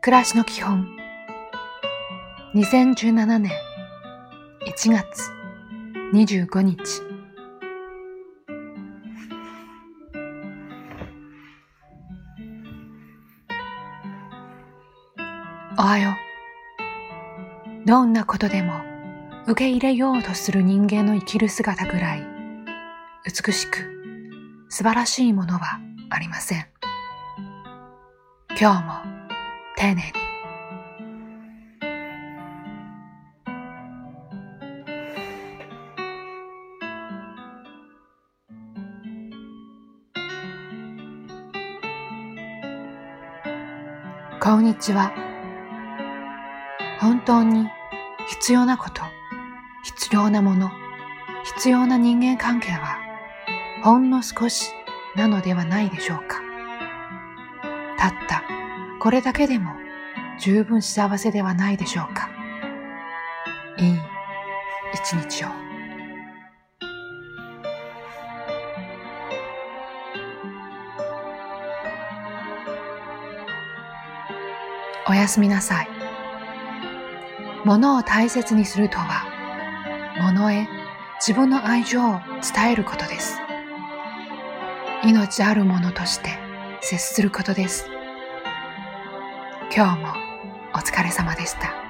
暮らしの基本。2017年1月25日。おはよう。どんなことでも受け入れようとする人間の生きる姿ぐらい美しく素晴らしいものはありません。今日も丁寧にこんにちは。本当に必要なこと必要なもの必要な人間関係はほんの少しなのではないでしょうか。たった。これだけでも十分幸せではないでしょうか。いい一日を。おやすみなさい。物を大切にするとは物へ自分の愛情を伝えることです。命あるものとして接することです。今日もお疲れ様でした。